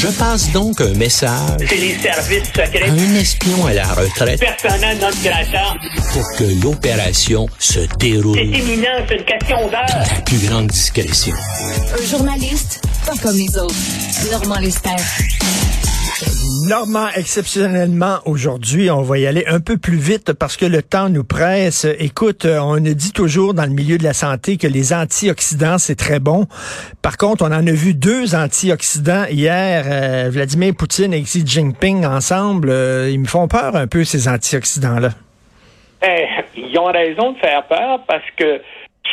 Je passe donc un message. C'est les services secrets. À un espion à la retraite. Personnel non grata. Pour que l'opération se déroule. C'est imminent, c'est une question d'heure. Dans la plus grande discrétion. Un journaliste, pas comme les autres. Normand Lester. Normand, exceptionnellement, aujourd'hui, on va y aller un peu plus vite parce que le temps nous presse. Écoute, euh, on dit toujours dans le milieu de la santé que les antioxydants, c'est très bon. Par contre, on en a vu deux antioxydants hier, euh, Vladimir Poutine et Xi Jinping ensemble. Euh, ils me font peur un peu, ces antioxydants-là. Eh, ils ont raison de faire peur parce que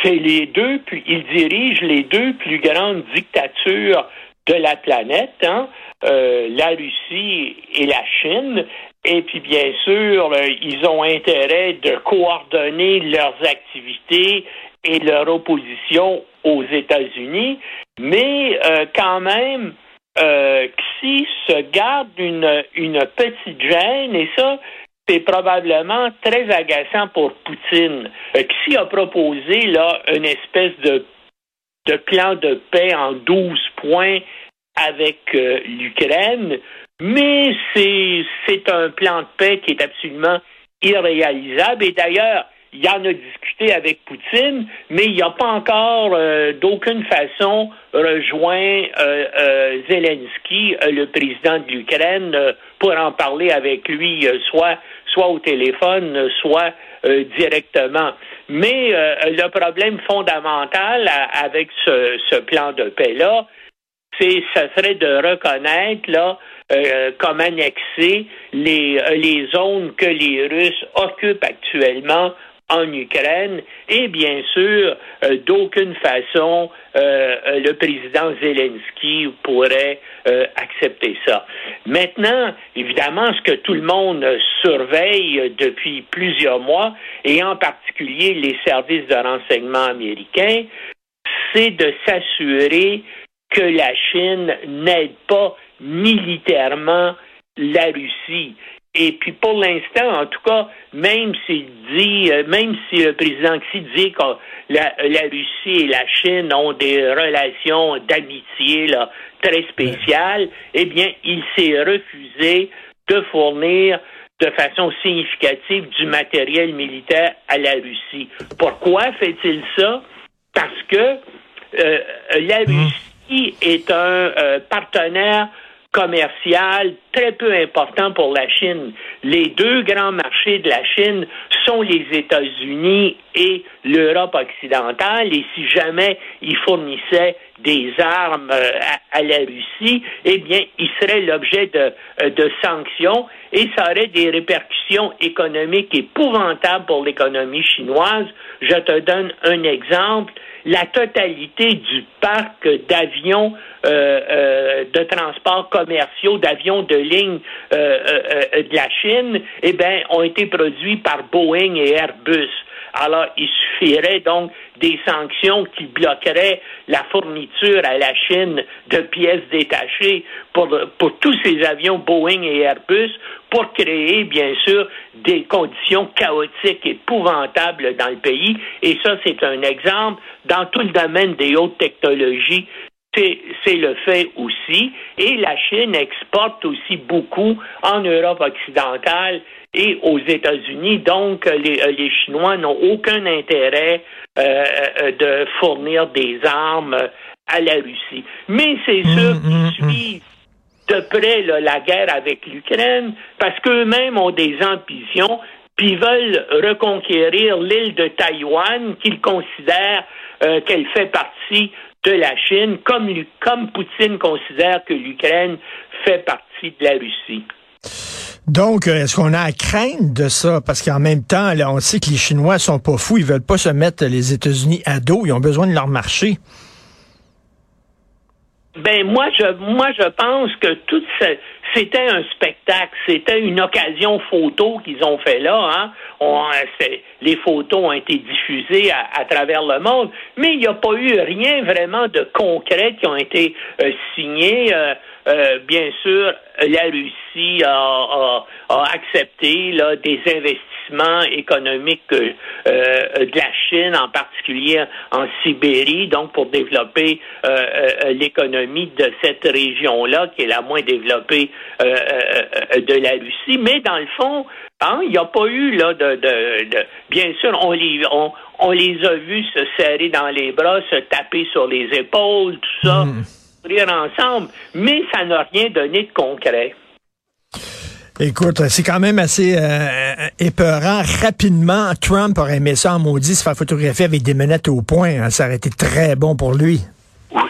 c'est les deux, puis ils dirigent les deux plus grandes dictatures de la planète. Hein? Euh, la Russie et la Chine. Et puis, bien sûr, euh, ils ont intérêt de coordonner leurs activités et leur opposition aux États-Unis. Mais euh, quand même, Xi se garde une, une petite gêne et ça, c'est probablement très agaçant pour Poutine. Xi a proposé là une espèce de, de plan de paix en 12 points avec euh, l'Ukraine, mais c'est un plan de paix qui est absolument irréalisable. Et d'ailleurs, il y en a discuté avec Poutine, mais il n'a pas encore euh, d'aucune façon rejoint euh, Zelensky, le président de l'Ukraine, pour en parler avec lui, soit, soit au téléphone, soit directement. Mais le problème fondamental avec ce, ce plan de paix-là, c'est ce serait de reconnaître là euh, comme annexer les, euh, les zones que les Russes occupent actuellement en Ukraine et bien sûr euh, d'aucune façon le président Zelensky pourrait accepter ça. Maintenant, évidemment, ce que tout le monde surveille depuis plusieurs mois et en particulier les services de renseignement américains, c'est de s'assurer que la Chine n'aide pas militairement la Russie. Et puis pour l'instant, en tout cas, même s'il dit, euh, même si le président Xi dit que la, Russie et la Chine ont des relations d'amitié très spéciales, eh bien, il s'est refusé de fournir de façon significative du matériel militaire à la Russie. Pourquoi fait-il ça? Parce que euh, la mmh. Russie est un euh, partenaire commercial très peu important pour la Chine. Les deux grands marchés de la Chine sont les États-Unis et l'Europe occidentale. Et si jamais ils fournissaient des armes euh, à, la Russie, eh bien, il serait l'objet de, euh, de sanctions et ça aurait des répercussions économiques épouvantables pour l'économie chinoise. Je te donne un exemple la totalité du parc d'avions euh, de transport commerciaux, d'avions de ligne euh, de la Chine, eh bien, ont été produits par Boeing et Airbus. Alors, il suffirait donc des sanctions qui bloqueraient la fourniture à la Chine de pièces détachées pour, pour tous ces avions Boeing et Airbus pour créer, bien sûr, des conditions chaotiques épouvantables dans le pays. Et ça, c'est un exemple dans tout le domaine des hautes technologies c'est le fait aussi. Et la Chine exporte aussi beaucoup en Europe occidentale et aux États-Unis. Donc, les, euh, les Chinois n'ont aucun intérêt euh, euh, de fournir des armes à la Russie. Mais c'est mmh, sûr qu'ils mmh, mmh. suivent de près la guerre avec l'Ukraine parce qu'eux-mêmes ont des ambitions puis veulent reconquérir l'île de Taïwan qu'ils considèrent qu'elle fait partie de la Chine, comme, comme Poutine considère que l'Ukraine fait partie de la Russie. Donc, euh, est-ce qu'on a à craindre de ça? Parce qu'en même temps, là, on sait que les Chinois sont pas fous. Ils veulent pas se mettre les États-Unis à dos. Ils ont besoin de leur marché. Ben moi je moi je pense que tout c'était un spectacle, c'était une occasion photo qu'ils ont fait là. Hein. Les photos ont été diffusées à, travers le monde, mais il n'y a pas eu rien vraiment de concret qui ont été euh, signés. Euh, euh, bien sûr, la Russie a, a, a accepté des investissements économique euh, de la Chine, en particulier en Sibérie, donc pour développer l'économie de cette région-là, qui est la moins développée de la Russie. Mais dans le fond, hein, il n'y a pas eu là de, bien sûr, on les on, les a vus se serrer dans les bras, se taper sur les épaules, tout ça, hmm. rire ensemble, mais ça n'a rien donné de concret. Écoute, c'est quand même assez euh, épeurant. Rapidement, Trump aurait aimé ça en maudit se faire photographier avec des menettes au point. Hein. Ça aurait été très bon pour lui.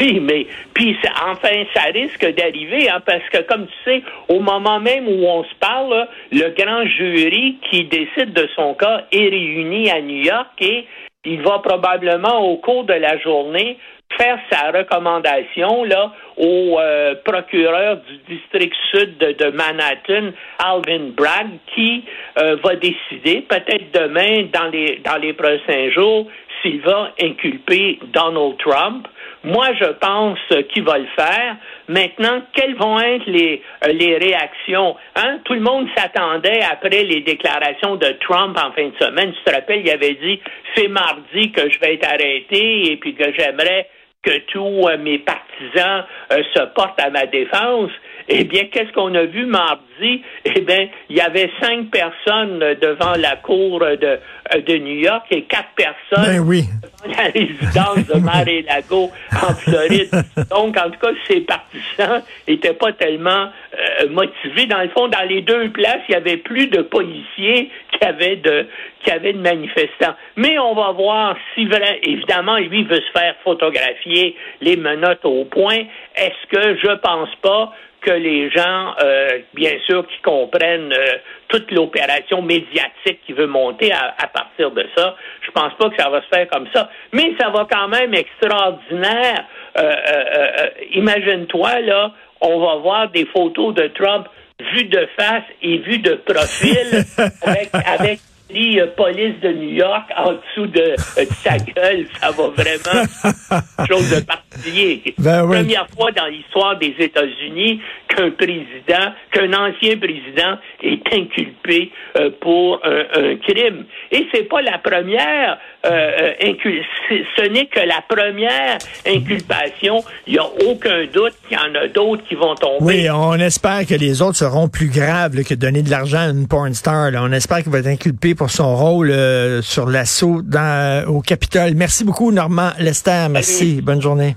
Oui, mais puis enfin, ça risque d'arriver, hein, parce que comme tu sais, au moment même où on se parle, le grand jury qui décide de son cas est réuni à New York et il va probablement au cours de la journée faire sa recommandation là au euh, procureur du district sud de, Manhattan, Alvin Bragg, qui euh, va décider peut-être demain dans les dans les prochains jours s'il va inculper Donald Trump. Moi, je pense qu'il va le faire. Maintenant, quelles vont être les, euh, les réactions? Hein? Tout le monde s'attendait après les déclarations de Trump en fin de semaine. Tu te rappelles, il avait dit c'est mardi que je vais être arrêté et puis que j'aimerais que tous euh, mes partisans euh, se portent à ma défense. Eh bien, qu'est-ce qu'on a vu mardi? Eh bien, il y avait cinq personnes devant la cour de, de New York et quatre personnes ben devant la résidence de Mar-a-Lago en Floride. Donc, en tout cas, ces partisans n'étaient pas tellement euh, motivés. Dans le fond, dans les deux places, il y avait plus de policiers qu'il y avait de qu'il y avait de manifestants. Mais on va voir si évidemment, lui veut se faire photographier les menottes au point. Est-ce que je pense pas que les gens, euh, bien sûr, qui comprennent euh, toute l'opération médiatique qui veut monter à, partir de ça, je pense pas que ça va se faire comme ça. Mais ça va quand même extraordinaire. Euh, imagine-toi, là, on va voir des photos de Trump vues de face et vues de profil avec, avec euh, police de New York en dessous de, euh, sa gueule, ça va vraiment chose de particulier. Ben Première fois dans l'histoire des États-Unis qu'un président, qu'un ancien président est inculpé euh, pour un, crime. Et c'est pas la première, ce n'est que la première inculpation. Il n'y a aucun doute qu'il y en a d'autres qui vont tomber. Oui, on espère que les autres seront plus graves que donner de l'argent à une porn star. On espère qu'il va être inculpé pour son rôle euh, sur l'assaut au Capitole. Merci beaucoup, Normand Lester. Merci. Bonne journée.